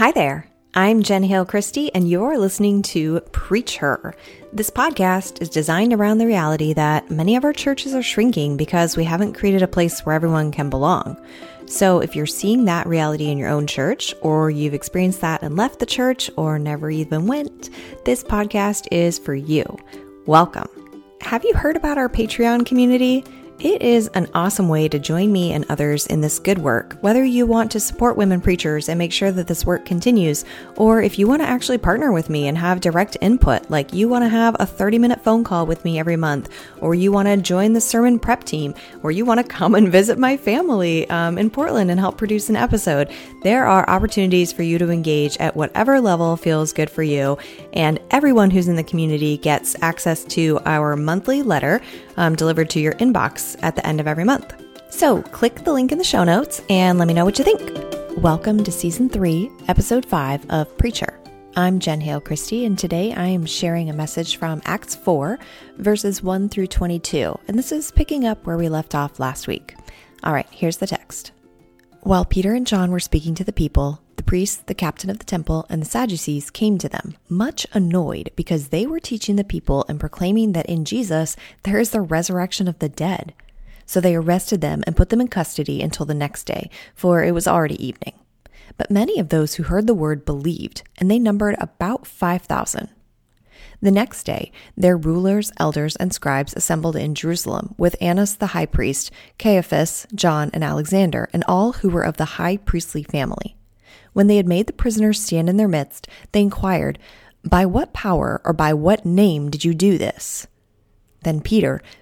Hi there. I'm Jen Hale Christie, and you're listening to Preach Her. This podcast is designed around the reality that many of our churches are shrinking because we haven't created a place where everyone can belong. So, if you're seeing that reality in your own church, or you've experienced that and left the church, or never even went, this podcast is for you. Welcome. Have you heard about our Patreon community? It is an awesome way to join me and others in this good work, whether you want to support women preachers and make sure that this work continues, or if you want to actually partner with me and have direct input, like you want to have a 30 minute phone call with me every month, or you want to join the sermon prep team, or you want to come and visit my family um, in Portland and help produce an episode. There are opportunities for you to engage at whatever level feels good for you, and everyone who's in the community gets access to our monthly letter um, delivered to your inbox at the end of every month. So click the link in the show notes and let me know what you think. Welcome to season three, episode five of Preach Her. I'm Jen Hale Christie, and today I am sharing a message from Acts 4, verses 1 through 22. And this is picking up where we left off last week. All right, here's the text. While Peter and John were speaking to the people, the captain of the temple, and the Sadducees came to them, much annoyed because they were teaching the people and proclaiming that in Jesus there is the resurrection of the dead. So they arrested them and put them in custody until the next day, for it was already evening. But many of those who heard the word believed, and they numbered about 5,000. The next day, their rulers, elders, and scribes assembled in Jerusalem with Annas the high priest, Caiaphas, John, and Alexander, and all who were of the high priestly family. When they had made the prisoners stand in their midst, they inquired, By what power or by what name did you do this? Then Peter,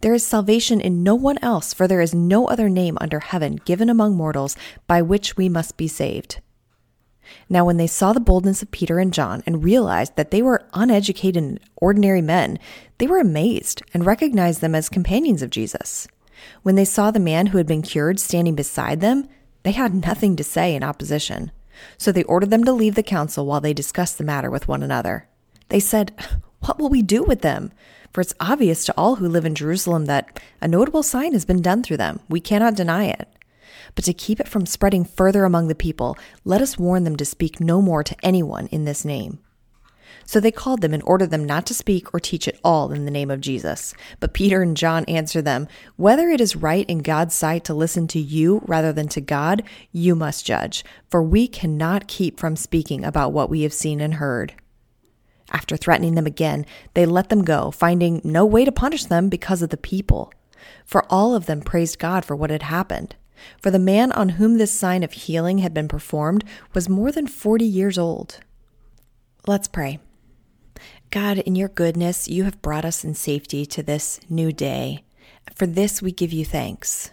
There is salvation in no one else, for there is no other name under heaven given among mortals by which we must be saved. Now, when they saw the boldness of Peter and John and realized that they were uneducated and ordinary men, they were amazed and recognized them as companions of Jesus. When they saw the man who had been cured standing beside them, they had nothing to say in opposition. So they ordered them to leave the council while they discussed the matter with one another. They said, What will we do with them? For it's obvious to all who live in Jerusalem that a notable sign has been done through them. We cannot deny it. But to keep it from spreading further among the people, let us warn them to speak no more to anyone in this name. So they called them and ordered them not to speak or teach at all in the name of Jesus. But Peter and John answered them, Whether it is right in God's sight to listen to you rather than to God, you must judge, for we cannot keep from speaking about what we have seen and heard. After threatening them again, they let them go, finding no way to punish them because of the people. For all of them praised God for what had happened. For the man on whom this sign of healing had been performed was more than 40 years old. Let's pray. God, in your goodness, you have brought us in safety to this new day. For this we give you thanks.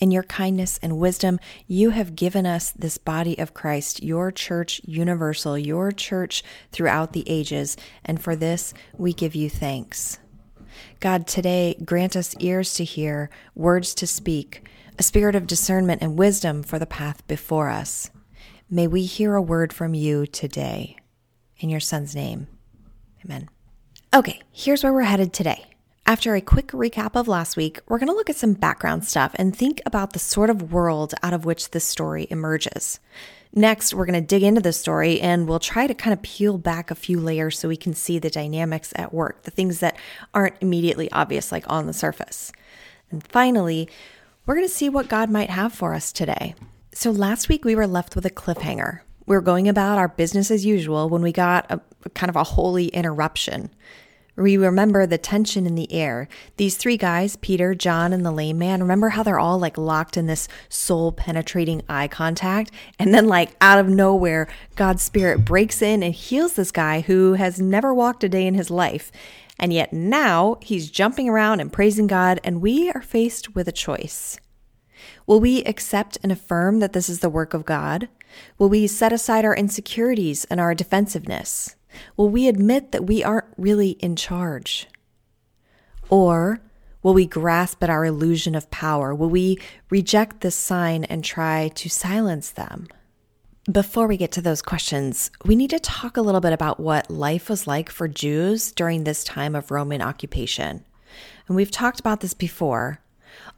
In your kindness and wisdom, you have given us this body of Christ, your church universal, your church throughout the ages, and for this we give you thanks. God, today grant us ears to hear, words to speak, a spirit of discernment and wisdom for the path before us. May we hear a word from you today. In your Son's name, amen. Okay, here's where we're headed today. After a quick recap of last week, we're going to look at some background stuff and think about the sort of world out of which this story emerges. Next, we're going to dig into the story and we'll try to kind of peel back a few layers so we can see the dynamics at work, the things that aren't immediately obvious, like on the surface. And finally, we're going to see what God might have for us today. So, last week we were left with a cliffhanger. We were going about our business as usual when we got a, kind of a holy interruption. We remember the tension in the air. These three guys, Peter, John, and the lame man, remember how they're all like locked in this soul penetrating eye contact? And then, like, out of nowhere, God's Spirit breaks in and heals this guy who has never walked a day in his life. And yet now he's jumping around and praising God, and we are faced with a choice. Will we accept and affirm that this is the work of God? Will we set aside our insecurities and our defensiveness? Will we admit that we aren't really in charge? Or will we grasp at our illusion of power? Will we reject this sign and try to silence them? Before we get to those questions, we need to talk a little bit about what life was like for Jews during this time of Roman occupation. And we've talked about this before,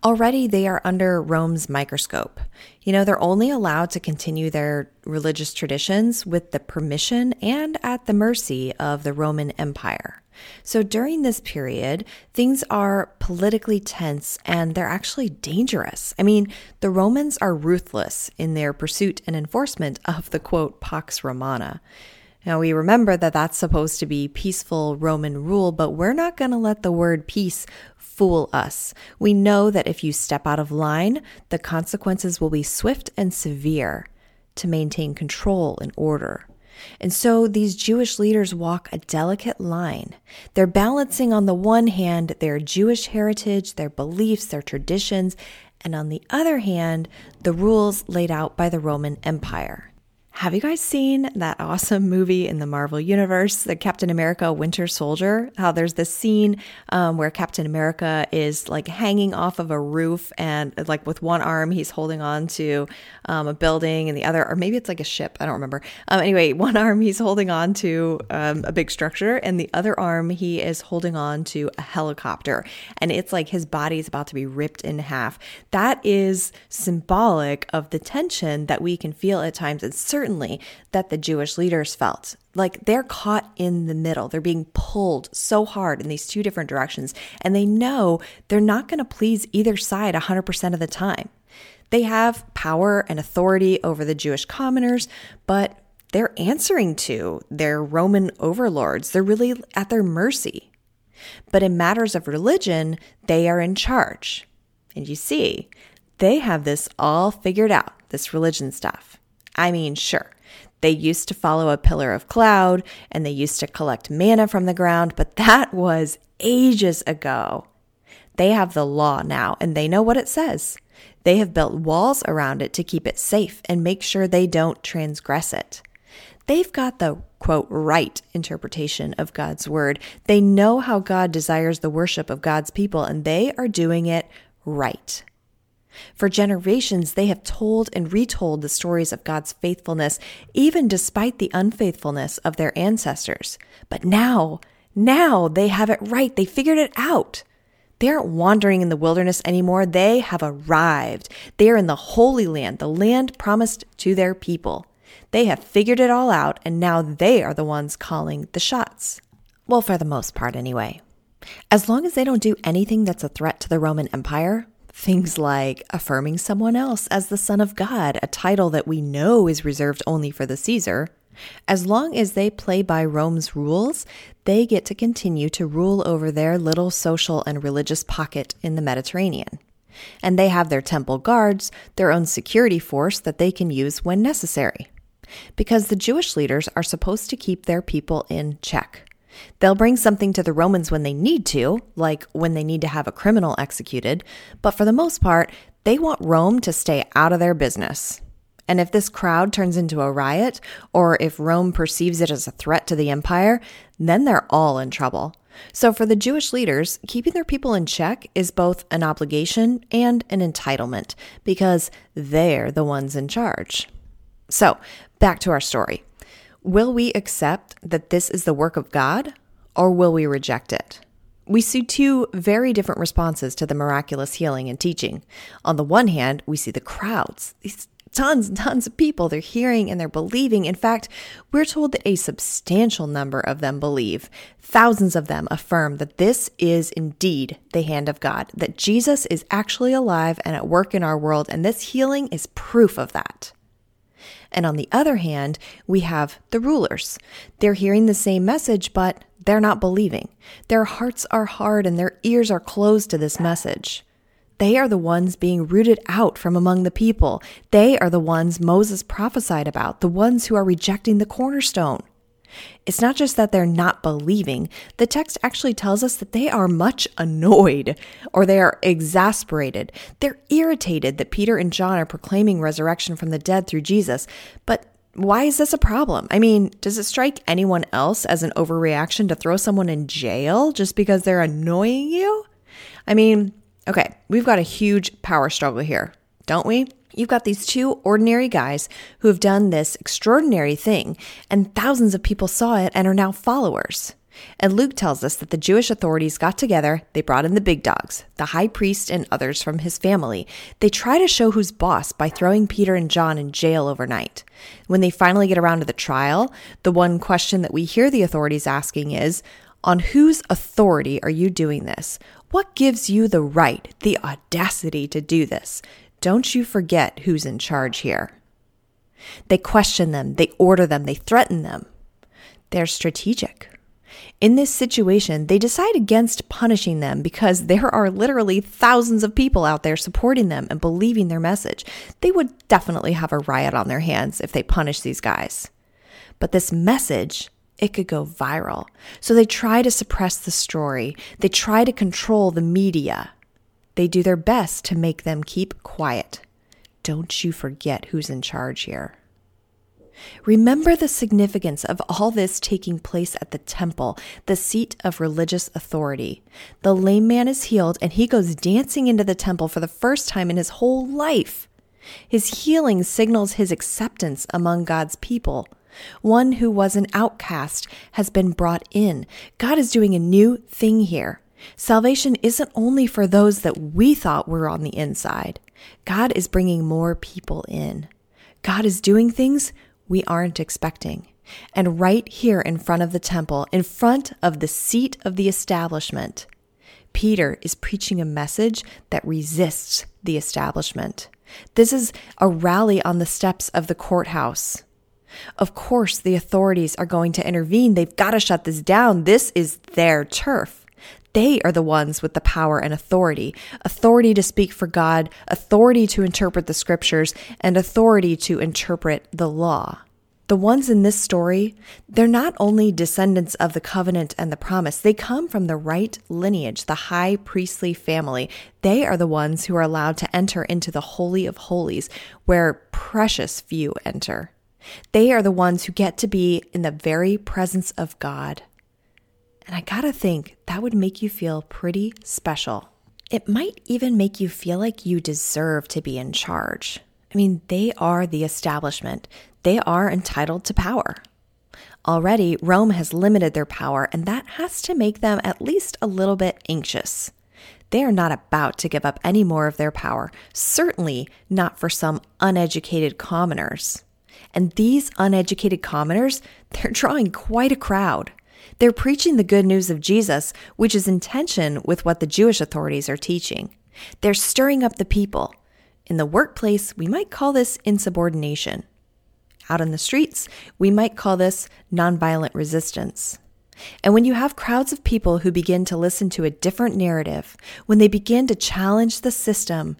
Already they are under Rome's microscope. You know, they're only allowed to continue their religious traditions with the permission and at the mercy of the Roman Empire. So during this period, things are politically tense and they're actually dangerous. I mean, the Romans are ruthless in their pursuit and enforcement of the quote, Pax Romana. Now, we remember that that's supposed to be peaceful Roman rule, but we're not going to let the word peace fool us. We know that if you step out of line, the consequences will be swift and severe to maintain control and order. And so these Jewish leaders walk a delicate line. They're balancing on the one hand their Jewish heritage, their beliefs, their traditions, and on the other hand, the rules laid out by the Roman Empire. Have you guys seen that awesome movie in the Marvel Universe, the Captain America Winter Soldier? How there's this scene um, where Captain America is like hanging off of a roof and like with one arm he's holding on to um, a building and the other, or maybe it's like a ship, I don't remember. Um, anyway, one arm he's holding on to um, a big structure and the other arm he is holding on to a helicopter. And it's like his body is about to be ripped in half. That is symbolic of the tension that we can feel at times. It's certain certainly that the Jewish leaders felt. Like they're caught in the middle. They're being pulled so hard in these two different directions, and they know they're not going to please either side 100% of the time. They have power and authority over the Jewish commoners, but they're answering to their Roman overlords. They're really at their mercy. But in matters of religion, they are in charge. And you see, they have this all figured out, this religion stuff. I mean, sure, they used to follow a pillar of cloud and they used to collect manna from the ground, but that was ages ago. They have the law now and they know what it says. They have built walls around it to keep it safe and make sure they don't transgress it. They've got the quote right interpretation of God's word. They know how God desires the worship of God's people and they are doing it right. For generations, they have told and retold the stories of God's faithfulness, even despite the unfaithfulness of their ancestors. But now, now they have it right. They figured it out. They aren't wandering in the wilderness anymore. They have arrived. They are in the Holy Land, the land promised to their people. They have figured it all out, and now they are the ones calling the shots. Well, for the most part, anyway. As long as they don't do anything that's a threat to the Roman Empire, Things like affirming someone else as the Son of God, a title that we know is reserved only for the Caesar. As long as they play by Rome's rules, they get to continue to rule over their little social and religious pocket in the Mediterranean. And they have their temple guards, their own security force that they can use when necessary. Because the Jewish leaders are supposed to keep their people in check. They'll bring something to the Romans when they need to, like when they need to have a criminal executed, but for the most part, they want Rome to stay out of their business. And if this crowd turns into a riot, or if Rome perceives it as a threat to the empire, then they're all in trouble. So, for the Jewish leaders, keeping their people in check is both an obligation and an entitlement because they're the ones in charge. So, back to our story. Will we accept that this is the work of God or will we reject it? We see two very different responses to the miraculous healing and teaching. On the one hand, we see the crowds, these tons and tons of people. They're hearing and they're believing. In fact, we're told that a substantial number of them believe. Thousands of them affirm that this is indeed the hand of God, that Jesus is actually alive and at work in our world, and this healing is proof of that. And on the other hand, we have the rulers. They're hearing the same message, but they're not believing. Their hearts are hard and their ears are closed to this message. They are the ones being rooted out from among the people. They are the ones Moses prophesied about, the ones who are rejecting the cornerstone. It's not just that they're not believing, the text actually tells us that they are much annoyed or they are exasperated. They're irritated that Peter and John are proclaiming resurrection from the dead through Jesus. But why is this a problem? I mean, does it strike anyone else as an overreaction to throw someone in jail just because they're annoying you? I mean, okay, we've got a huge power struggle here, don't we? You've got these two ordinary guys who have done this extraordinary thing, and thousands of people saw it and are now followers. And Luke tells us that the Jewish authorities got together, they brought in the big dogs, the high priest and others from his family. They try to show who's boss by throwing Peter and John in jail overnight. When they finally get around to the trial, the one question that we hear the authorities asking is On whose authority are you doing this? What gives you the right, the audacity to do this? Don't you forget who's in charge here. They question them, they order them, they threaten them. They're strategic. In this situation, they decide against punishing them because there are literally thousands of people out there supporting them and believing their message. They would definitely have a riot on their hands if they punish these guys. But this message, it could go viral. So they try to suppress the story. They try to control the media. They do their best to make them keep quiet. Don't you forget who's in charge here. Remember the significance of all this taking place at the temple, the seat of religious authority. The lame man is healed and he goes dancing into the temple for the first time in his whole life. His healing signals his acceptance among God's people. One who was an outcast has been brought in. God is doing a new thing here. Salvation isn't only for those that we thought were on the inside. God is bringing more people in. God is doing things we aren't expecting. And right here in front of the temple, in front of the seat of the establishment, Peter is preaching a message that resists the establishment. This is a rally on the steps of the courthouse. Of course, the authorities are going to intervene. They've got to shut this down. This is their turf. They are the ones with the power and authority authority to speak for God, authority to interpret the scriptures, and authority to interpret the law. The ones in this story, they're not only descendants of the covenant and the promise, they come from the right lineage, the high priestly family. They are the ones who are allowed to enter into the Holy of Holies, where precious few enter. They are the ones who get to be in the very presence of God. And I gotta think that would make you feel pretty special. It might even make you feel like you deserve to be in charge. I mean, they are the establishment, they are entitled to power. Already, Rome has limited their power, and that has to make them at least a little bit anxious. They are not about to give up any more of their power, certainly not for some uneducated commoners. And these uneducated commoners, they're drawing quite a crowd. They're preaching the good news of Jesus, which is in tension with what the Jewish authorities are teaching. They're stirring up the people. In the workplace, we might call this insubordination. Out in the streets, we might call this nonviolent resistance. And when you have crowds of people who begin to listen to a different narrative, when they begin to challenge the system,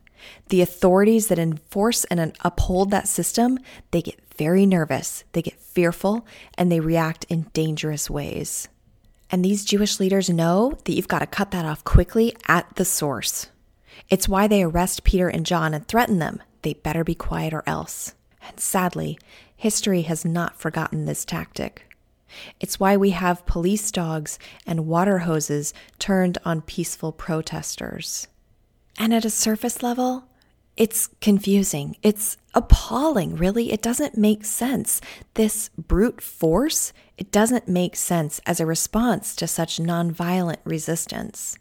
the authorities that enforce and uphold that system, they get very nervous, they get fearful, and they react in dangerous ways. And these Jewish leaders know that you've got to cut that off quickly at the source. It's why they arrest Peter and John and threaten them. They better be quiet or else. And sadly, history has not forgotten this tactic. It's why we have police dogs and water hoses turned on peaceful protesters. And at a surface level, it's confusing. It's appalling, really. It doesn't make sense. This brute force, it doesn't make sense as a response to such nonviolent resistance.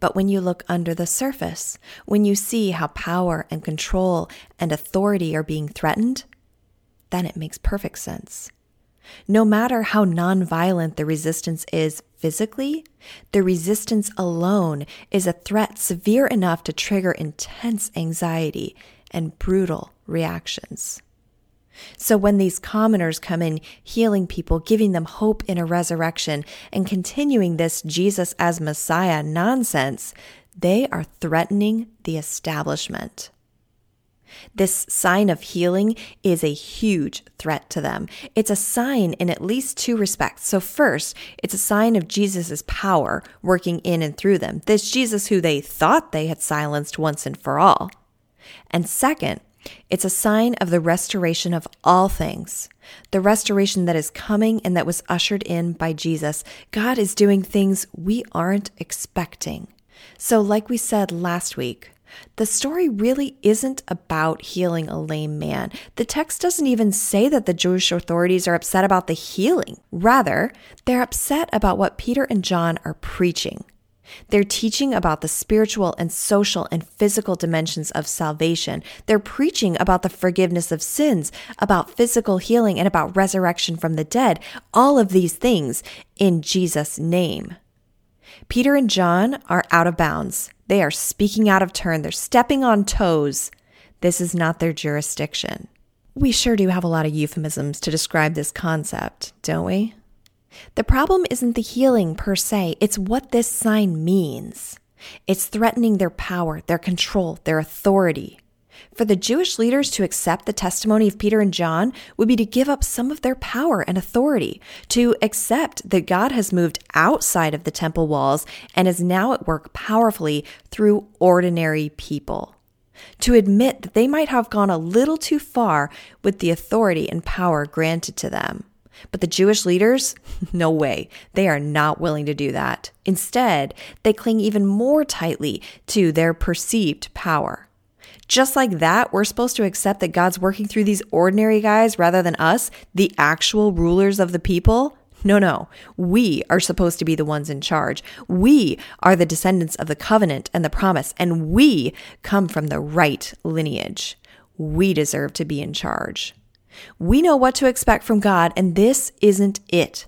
But when you look under the surface, when you see how power and control and authority are being threatened, then it makes perfect sense. No matter how nonviolent the resistance is physically, the resistance alone is a threat severe enough to trigger intense anxiety and brutal reactions. So, when these commoners come in healing people, giving them hope in a resurrection, and continuing this Jesus as Messiah nonsense, they are threatening the establishment. This sign of healing is a huge threat to them. It's a sign in at least two respects. So, first, it's a sign of Jesus' power working in and through them, this Jesus who they thought they had silenced once and for all. And second, it's a sign of the restoration of all things, the restoration that is coming and that was ushered in by Jesus. God is doing things we aren't expecting. So, like we said last week, the story really isn't about healing a lame man. The text doesn't even say that the Jewish authorities are upset about the healing. Rather, they're upset about what Peter and John are preaching. They're teaching about the spiritual and social and physical dimensions of salvation. They're preaching about the forgiveness of sins, about physical healing, and about resurrection from the dead. All of these things in Jesus' name. Peter and John are out of bounds. They are speaking out of turn. They're stepping on toes. This is not their jurisdiction. We sure do have a lot of euphemisms to describe this concept, don't we? The problem isn't the healing per se, it's what this sign means. It's threatening their power, their control, their authority. For the Jewish leaders to accept the testimony of Peter and John would be to give up some of their power and authority, to accept that God has moved outside of the temple walls and is now at work powerfully through ordinary people. To admit that they might have gone a little too far with the authority and power granted to them. But the Jewish leaders, no way. They are not willing to do that. Instead, they cling even more tightly to their perceived power. Just like that, we're supposed to accept that God's working through these ordinary guys rather than us, the actual rulers of the people. No, no. We are supposed to be the ones in charge. We are the descendants of the covenant and the promise, and we come from the right lineage. We deserve to be in charge. We know what to expect from God, and this isn't it.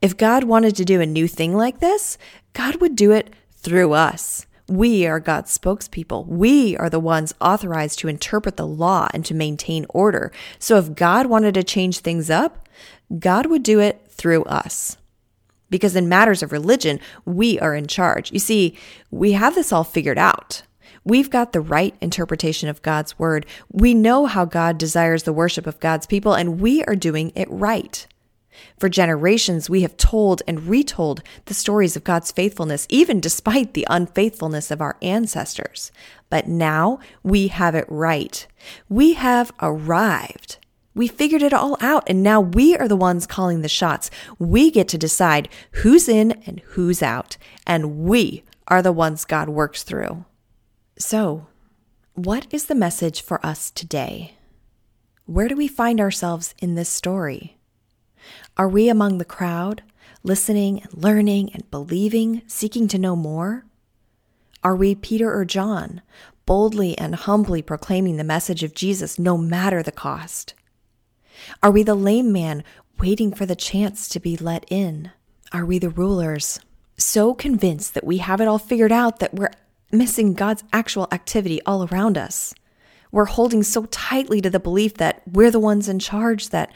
If God wanted to do a new thing like this, God would do it through us. We are God's spokespeople. We are the ones authorized to interpret the law and to maintain order. So if God wanted to change things up, God would do it through us. Because in matters of religion, we are in charge. You see, we have this all figured out. We've got the right interpretation of God's word. We know how God desires the worship of God's people, and we are doing it right. For generations, we have told and retold the stories of God's faithfulness, even despite the unfaithfulness of our ancestors. But now we have it right. We have arrived. We figured it all out, and now we are the ones calling the shots. We get to decide who's in and who's out, and we are the ones God works through. So, what is the message for us today? Where do we find ourselves in this story? Are we among the crowd, listening and learning and believing, seeking to know more? Are we Peter or John, boldly and humbly proclaiming the message of Jesus no matter the cost? Are we the lame man waiting for the chance to be let in? Are we the rulers, so convinced that we have it all figured out that we're missing God's actual activity all around us. We're holding so tightly to the belief that we're the ones in charge that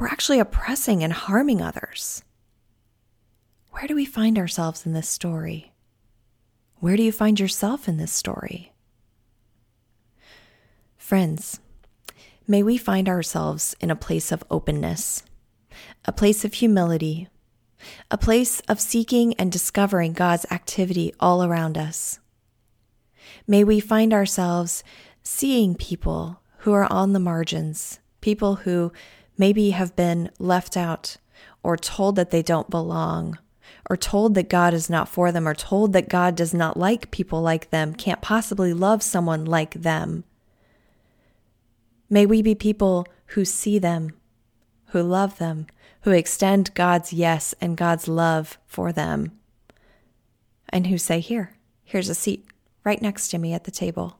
we're actually oppressing and harming others. Where do we find ourselves in this story? Where do you find yourself in this story? Friends, may we find ourselves in a place of openness, a place of humility, a place of seeking and discovering God's activity all around us. May we find ourselves seeing people who are on the margins, people who maybe have been left out or told that they don't belong, or told that God is not for them, or told that God does not like people like them, can't possibly love someone like them. May we be people who see them, who love them, who extend God's yes and God's love for them, and who say, Here, here's a seat right next to me at the table.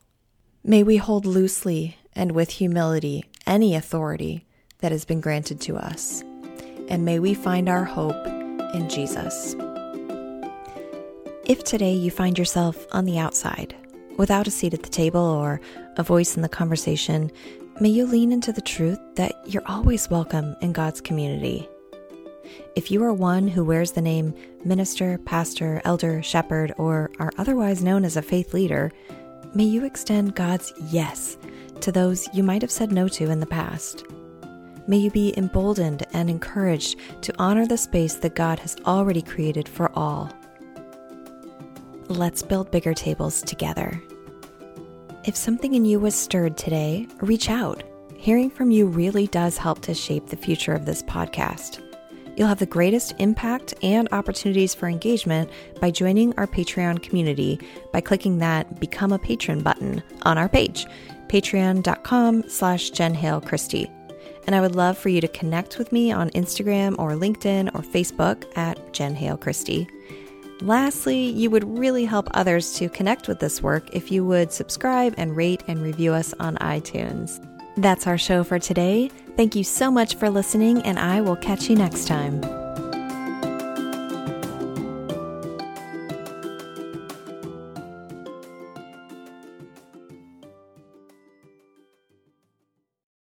May we hold loosely and with humility any authority that has been granted to us, and may we find our hope in Jesus. If today you find yourself on the outside, without a seat at the table or a voice in the conversation, may you lean into the truth that you're always welcome in God's community if you are one who wears the name minister, pastor, elder, shepherd, or are otherwise known as a faith leader, may you extend God's yes to those you might have said no to in the past. May you be emboldened and encouraged to honor the space that God has already created for all. Let's build bigger tables together. If something in you was stirred today, reach out. Hearing from you really does help to shape the future of this podcast. You'll have the greatest impact and opportunities for engagement by joining our Patreon community by clicking that Become a Patron button on our page, patreon.com slash Jen Hale Christie. And I would love for you to connect with me on Instagram or LinkedIn or Facebook at Jen Hale Christie. Lastly, you would really help others to connect with this work if you would subscribe and rate and review us on iTunes. That's our show for today. Thank you so much for listening, and I will catch you next time.